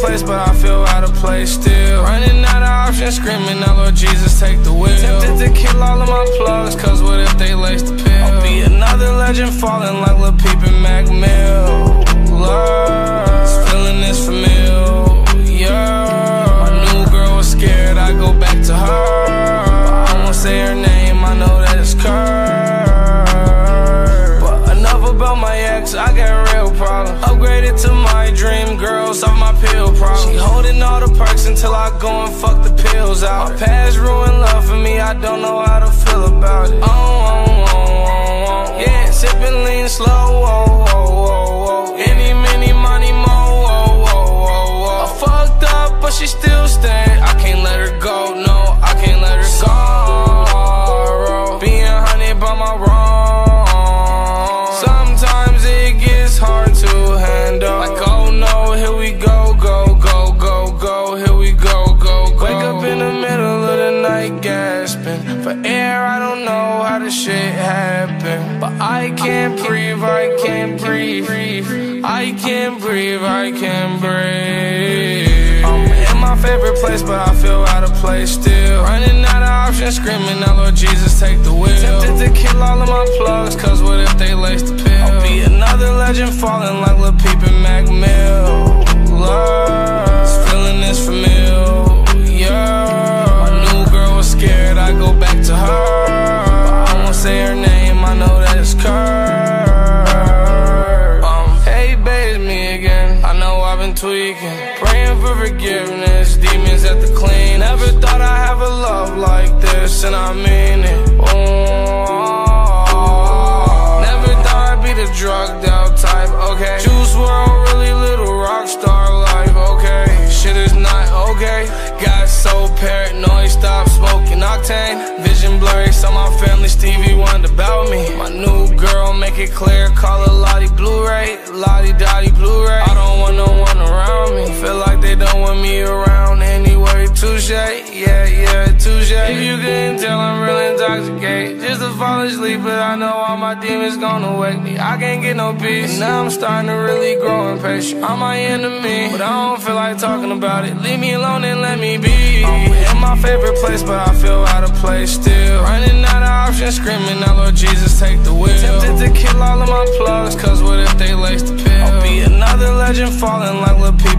place, but I feel out of place still. Running out of options, screaming out, Lord Jesus, take the wheel. Tempted to kill all of my plugs, cause what if they lace the pill? I'll be another legend falling like Lil Peep and Mac Mill. Pill problem. She holding all the perks until I go and fuck the pills out. My past ruined love for me, I don't know how to feel about air. I don't know how this shit happened, but I can't breathe. I can't breathe. I can't breathe. I can't breathe. I'm in my favorite place, but I feel out of place still. Running out of options, screaming out, Lord Jesus, take the wheel. Tempted to kill all of my plugs, cause what if they lace the pill? I'll be another legend falling like Lil Peep and Mac Mill. Lord, feeling this familiar. My new girl was scared, I go back to her. But I won't say her name, I know that it's Kurt. Um, hey, babe, me again. I know I've been tweaking, praying for forgiveness, demons at the clean. Never thought I'd have a love like this, and I mean it. Never thought I'd be the type. Okay, Juice really little life. Okay, shit is not okay. Got so paranoid, stop smoking octane. Blurry, saw my family Stevie wondered about me. My new girl, make it clear, call her Lottie Blu-ray, Lottie Dottie Blu-ray. I don't want no one around me. Feel like they don't want me around anyway. Touche, yeah, yeah, touche. If you couldn't tell, I'm real intoxicated. Just to fall asleep, but I know all my demons gonna wake me. I can't get no peace. And now I'm starting to really grow impatient. I'm my enemy, but I don't feel like talking about it. Leave me alone and let me be. I'm in my favorite place, but I feel out of place still. Screaming out, Lord Jesus, take the wheel. Tempted to kill all of my plugs, cause what if they lace the pill? I'll be another legend falling like Lil Peep and Mac Mill.